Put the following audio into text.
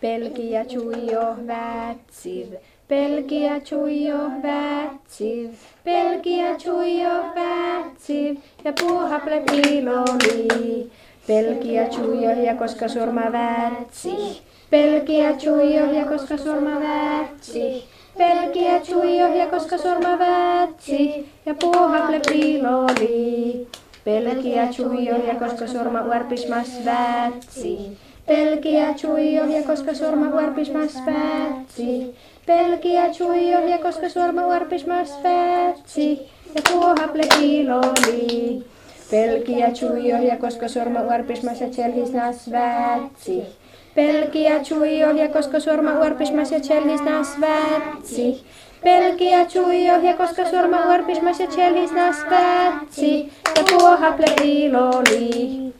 Pelkiä chuijo vätsiv, Pelkiä chuijo vätsiv, Pelkiä chuijo vätsiv, ja puuhaple piiloli. Pelkiä chuijo ja koska surma vätsi, Pelkiä chuijo ja koska surma vätsi, Pelkiä chuijo ja koska surma vätsi, ja puuhaple piiloli. Pelkiä chuijo ja koska surma uarpismas vätsi, Pelkiä ja koska sorma varpis mas päätsi. Pelkiä ja koska sorma varpis mas päätsi. Ja tuohaple kiiloli. Pelkiä ja koska sorma varpis mas ja chelhis nas vätsi. Pelkiä ja koska sorma varpis mas ja chelhis nas vätsi. Pelkiä ja koska sorma varpis mas ja chelhis nas vätsi. Ja tuohaple kiiloli.